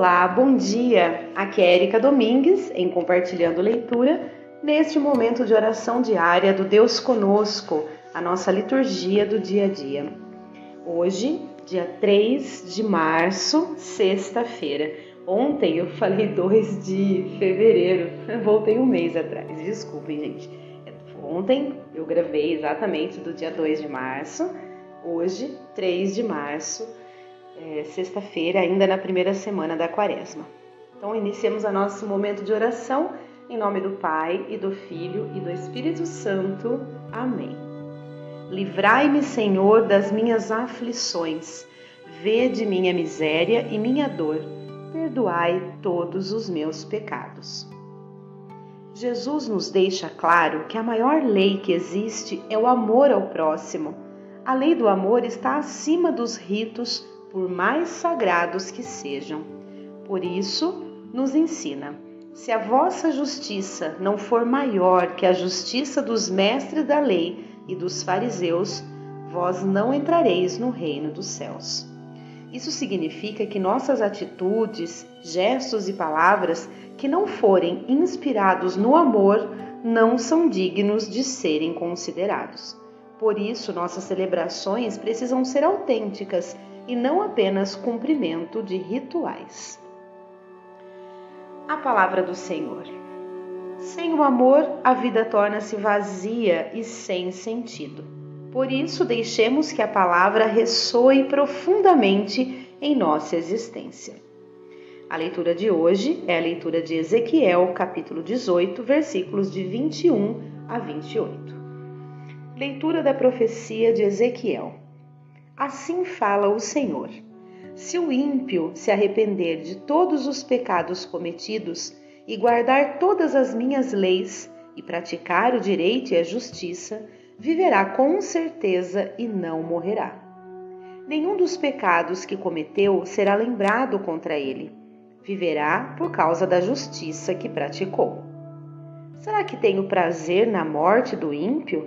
Olá, bom dia! Aqui é Erika Domingues em Compartilhando Leitura, neste momento de oração diária do Deus Conosco, a nossa liturgia do dia a dia. Hoje, dia 3 de março, sexta-feira. Ontem eu falei 2 de fevereiro, voltei um mês atrás, desculpem, gente. Ontem eu gravei exatamente do dia 2 de março, hoje, 3 de março é, sexta-feira, ainda na primeira semana da quaresma. Então, iniciemos o nosso momento de oração em nome do Pai e do Filho e do Espírito Santo. Amém. Livrai-me, Senhor, das minhas aflições. Vede minha miséria e minha dor. Perdoai todos os meus pecados. Jesus nos deixa claro que a maior lei que existe é o amor ao próximo. A lei do amor está acima dos ritos por mais sagrados que sejam. Por isso, nos ensina: se a vossa justiça não for maior que a justiça dos mestres da lei e dos fariseus, vós não entrareis no reino dos céus. Isso significa que nossas atitudes, gestos e palavras que não forem inspirados no amor não são dignos de serem considerados. Por isso, nossas celebrações precisam ser autênticas e não apenas cumprimento de rituais. A palavra do Senhor. Sem o amor, a vida torna-se vazia e sem sentido. Por isso, deixemos que a palavra ressoe profundamente em nossa existência. A leitura de hoje é a leitura de Ezequiel, capítulo 18, versículos de 21 a 28. Leitura da profecia de Ezequiel. Assim fala o Senhor. Se o ímpio se arrepender de todos os pecados cometidos e guardar todas as minhas leis e praticar o direito e a justiça, viverá com certeza e não morrerá. Nenhum dos pecados que cometeu será lembrado contra ele. Viverá por causa da justiça que praticou. Será que tenho prazer na morte do ímpio?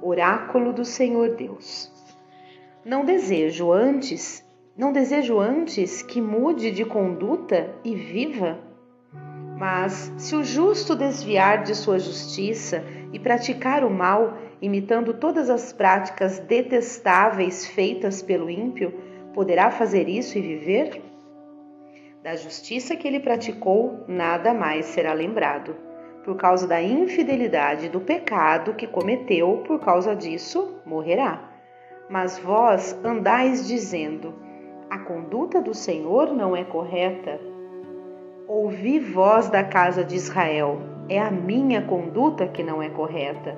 Oráculo do Senhor Deus. Não desejo antes, não desejo antes que mude de conduta e viva? Mas se o justo desviar de sua justiça e praticar o mal, imitando todas as práticas detestáveis feitas pelo ímpio, poderá fazer isso e viver? Da justiça que ele praticou, nada mais será lembrado. Por causa da infidelidade do pecado que cometeu, por causa disso, morrerá. Mas vós andais dizendo: a conduta do Senhor não é correta. Ouvi voz da casa de Israel: é a minha conduta que não é correta.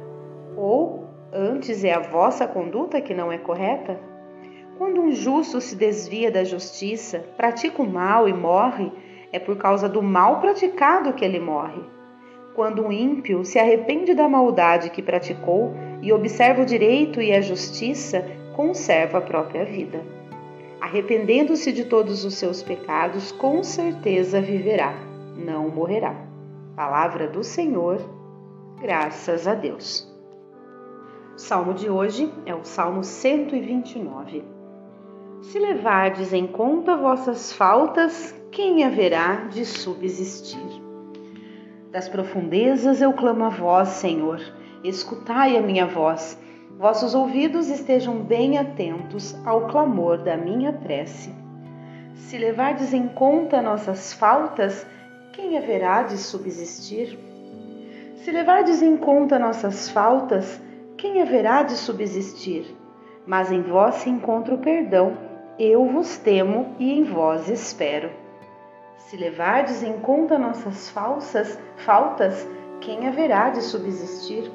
Ou antes é a vossa conduta que não é correta? Quando um justo se desvia da justiça, pratica o mal e morre, é por causa do mal praticado que ele morre. Quando um ímpio se arrepende da maldade que praticou e observa o direito e a justiça, conserva a própria vida. Arrependendo-se de todos os seus pecados, com certeza viverá, não morrerá. Palavra do Senhor, graças a Deus. O salmo de hoje é o Salmo 129. Se levardes em conta vossas faltas, quem haverá de subsistir? Das profundezas eu clamo a vós, Senhor, escutai a minha voz vossos ouvidos estejam bem atentos ao clamor da minha prece. Se levardes em conta nossas faltas, quem haverá de subsistir? Se levardes em conta nossas faltas, quem haverá de subsistir? Mas em vós se encontra o perdão, eu vos temo e em vós espero. Se levardes em conta nossas falsas faltas, quem haverá de subsistir?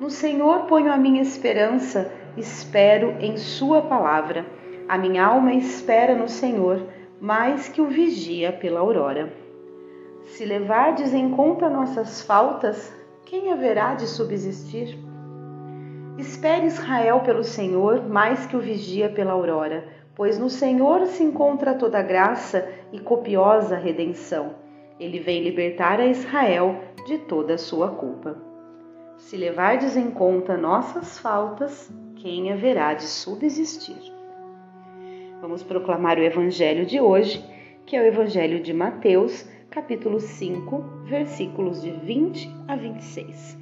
No Senhor ponho a minha esperança, espero em Sua palavra. A minha alma espera no Senhor, mais que o vigia pela aurora. Se levardes em conta nossas faltas, quem haverá de subsistir? Espere Israel pelo Senhor, mais que o vigia pela aurora, pois no Senhor se encontra toda graça e copiosa redenção. Ele vem libertar a Israel de toda a sua culpa. Se levardes em conta nossas faltas, quem haverá de subsistir? Vamos proclamar o Evangelho de hoje, que é o Evangelho de Mateus, capítulo 5, versículos de 20 a 26.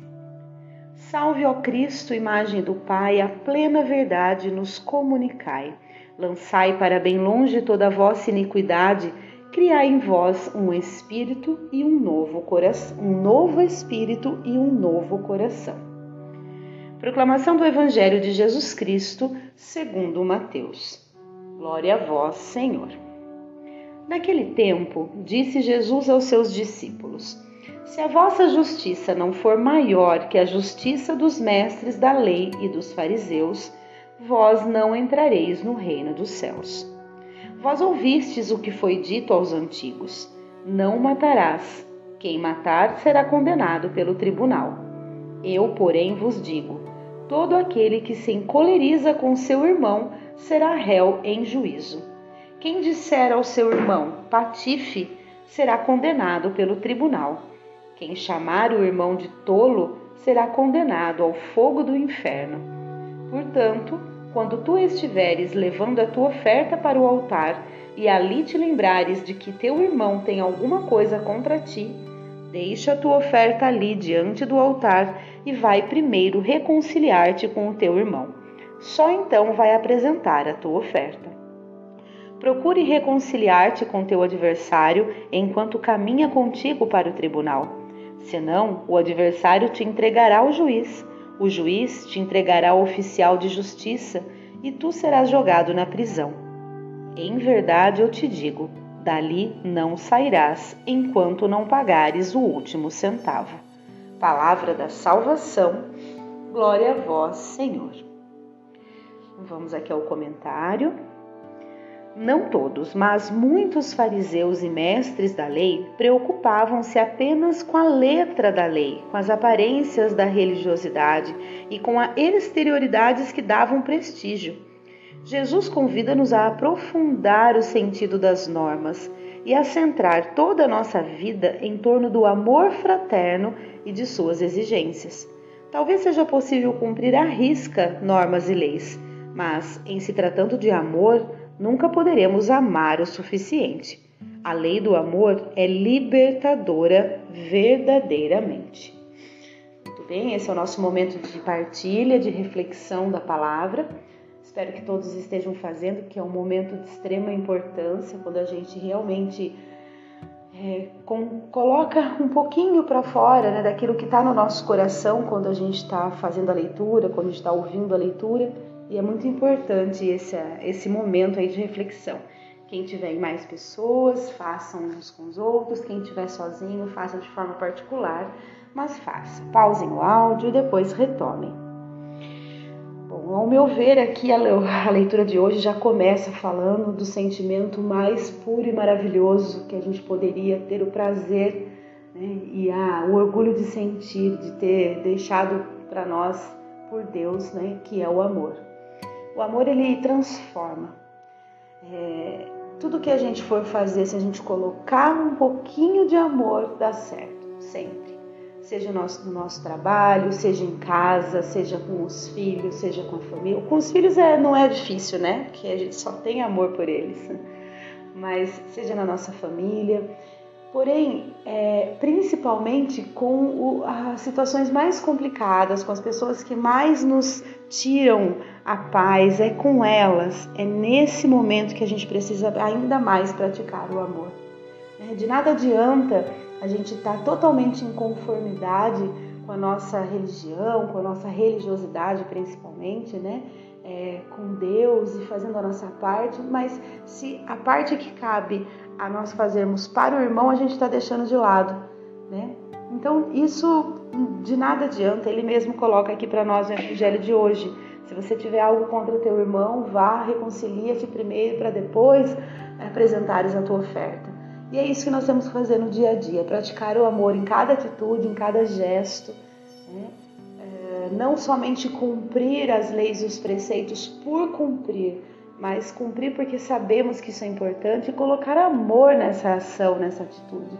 Salve, ó Cristo, imagem do Pai, a plena verdade nos comunicai. Lançai para bem longe toda a vossa iniquidade, criai em vós um espírito e um novo coração, um novo espírito e um novo coração. Proclamação do Evangelho de Jesus Cristo, segundo Mateus. Glória a vós, Senhor. Naquele tempo, disse Jesus aos seus discípulos: Se a vossa justiça não for maior que a justiça dos mestres da lei e dos fariseus, vós não entrareis no reino dos céus. Vós ouvistes o que foi dito aos antigos: Não matarás. Quem matar será condenado pelo tribunal. Eu, porém, vos digo: todo aquele que se encoleriza com seu irmão será réu em juízo. Quem disser ao seu irmão patife será condenado pelo tribunal. Quem chamar o irmão de tolo será condenado ao fogo do inferno. Portanto, quando tu estiveres levando a tua oferta para o altar e ali te lembrares de que teu irmão tem alguma coisa contra ti, deixa a tua oferta ali diante do altar e vai primeiro reconciliar-te com o teu irmão. Só então vai apresentar a tua oferta. Procure reconciliar-te com teu adversário enquanto caminha contigo para o tribunal. Senão, o adversário te entregará ao juiz, o juiz te entregará ao oficial de justiça e tu serás jogado na prisão. Em verdade eu te digo: dali não sairás enquanto não pagares o último centavo. Palavra da salvação, glória a vós, Senhor. Vamos aqui ao comentário. Não todos, mas muitos fariseus e mestres da lei preocupavam-se apenas com a letra da lei, com as aparências da religiosidade e com as exterioridades que davam prestígio. Jesus convida-nos a aprofundar o sentido das normas e a centrar toda a nossa vida em torno do amor fraterno e de suas exigências. Talvez seja possível cumprir à risca normas e leis, mas, em se tratando de amor, nunca poderemos amar o suficiente. A lei do amor é libertadora verdadeiramente. Muito bem, esse é o nosso momento de partilha, de reflexão da palavra. Espero que todos estejam fazendo, que é um momento de extrema importância, quando a gente realmente é, com, coloca um pouquinho para fora né, daquilo que está no nosso coração quando a gente está fazendo a leitura, quando a gente está ouvindo a leitura e é muito importante esse, esse momento aí de reflexão. Quem tiver mais pessoas, façam uns com os outros. Quem estiver sozinho, faça de forma particular, mas faça. Pausem o áudio e depois retomem. Bom, ao meu ver, aqui a leitura de hoje já começa falando do sentimento mais puro e maravilhoso que a gente poderia ter o prazer né, e a, o orgulho de sentir, de ter deixado para nós por Deus, né, que é o amor. O amor ele transforma. É, tudo que a gente for fazer, se a gente colocar um pouquinho de amor, dá certo, sempre. Seja no nosso, no nosso trabalho, seja em casa, seja com os filhos, seja com a família. Com os filhos é, não é difícil, né? Porque a gente só tem amor por eles. Mas seja na nossa família, Porém, é, principalmente com o, as situações mais complicadas, com as pessoas que mais nos tiram a paz, é com elas, é nesse momento que a gente precisa ainda mais praticar o amor. É, de nada adianta a gente estar tá totalmente em conformidade com a nossa religião, com a nossa religiosidade principalmente, né? É, com Deus e fazendo a nossa parte, mas se a parte que cabe a nós fazermos para o irmão, a gente está deixando de lado, né? Então, isso de nada adianta. Ele mesmo coloca aqui para nós no evangelho de hoje. Se você tiver algo contra o teu irmão, vá, reconcilia-te primeiro para depois apresentares a tua oferta. E é isso que nós temos que fazer no dia a dia, praticar o amor em cada atitude, em cada gesto. Né? É, não somente cumprir as leis e os preceitos por cumprir, mas cumprir porque sabemos que isso é importante e colocar amor nessa ação, nessa atitude.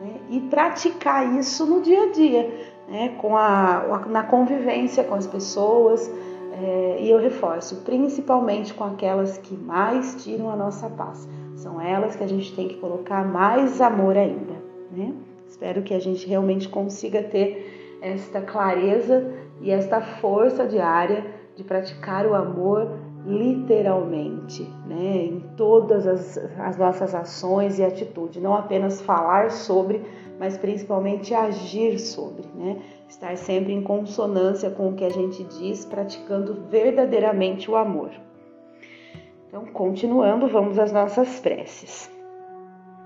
Né? E praticar isso no dia a dia, né? com a, na convivência com as pessoas. É, e eu reforço, principalmente com aquelas que mais tiram a nossa paz. são elas que a gente tem que colocar mais amor ainda, né? Espero que a gente realmente consiga ter esta clareza e esta força diária de praticar o amor literalmente, né? Em todas as, as nossas ações e atitudes, não apenas falar sobre, mas principalmente agir sobre, né? Estar sempre em consonância com o que a gente diz, praticando verdadeiramente o amor. Então, continuando, vamos às nossas preces.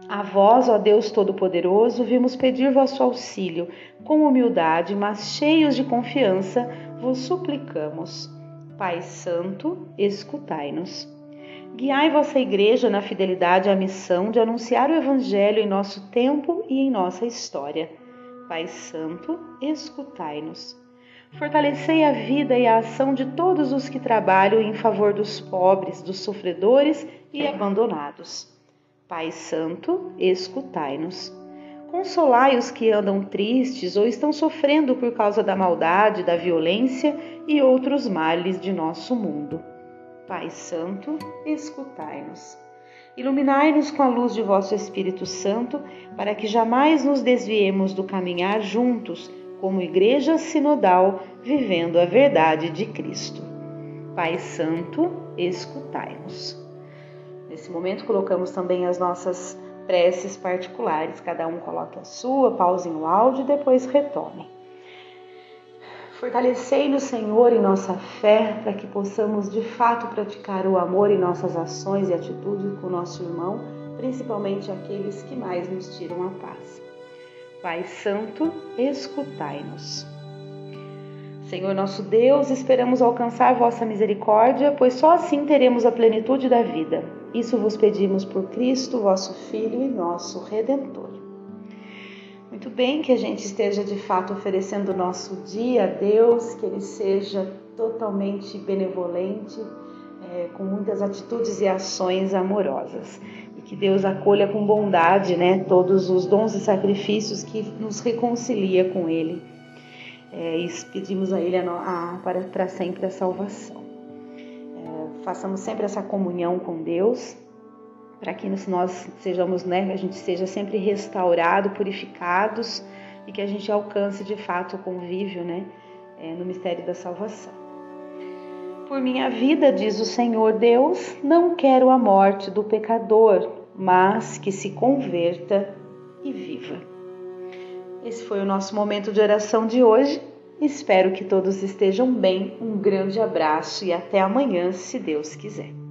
A vós, ó Deus Todo-Poderoso, vimos pedir vosso auxílio, com humildade, mas cheios de confiança, vos suplicamos. Pai Santo, escutai-nos. Guiai vossa Igreja na fidelidade à missão de anunciar o Evangelho em nosso tempo e em nossa história. Pai Santo, escutai-nos. Fortalecei a vida e a ação de todos os que trabalham em favor dos pobres, dos sofredores e abandonados. Pai Santo, escutai-nos. Consolai os que andam tristes ou estão sofrendo por causa da maldade, da violência e outros males de nosso mundo. Pai Santo, escutai-nos. Iluminai-nos com a luz de vosso Espírito Santo, para que jamais nos desviemos do caminhar juntos como igreja sinodal, vivendo a verdade de Cristo. Pai Santo, escutai-nos. Nesse momento, colocamos também as nossas preces particulares. Cada um coloque a sua, pausem o áudio e depois retome. Fortalecei no Senhor em nossa fé, para que possamos de fato praticar o amor em nossas ações e atitudes com o nosso irmão, principalmente aqueles que mais nos tiram a paz. Pai Santo, escutai-nos. Senhor nosso Deus, esperamos alcançar vossa misericórdia, pois só assim teremos a plenitude da vida. Isso vos pedimos por Cristo, vosso Filho e nosso Redentor. Muito bem que a gente esteja de fato oferecendo o nosso dia a Deus, que Ele seja totalmente benevolente, é, com muitas atitudes e ações amorosas que Deus acolha com bondade, né, todos os dons e sacrifícios que nos reconcilia com Ele. É, e pedimos a Ele a, a, para, para sempre a salvação. Façamos sempre essa comunhão com Deus, para que nós sejamos, né, a gente seja sempre restaurado, purificados e que a gente alcance de fato o convívio, né, é, no mistério da salvação. Por minha vida, diz o Senhor Deus, não quero a morte do pecador, mas que se converta e viva. Esse foi o nosso momento de oração de hoje. Espero que todos estejam bem. Um grande abraço e até amanhã, se Deus quiser.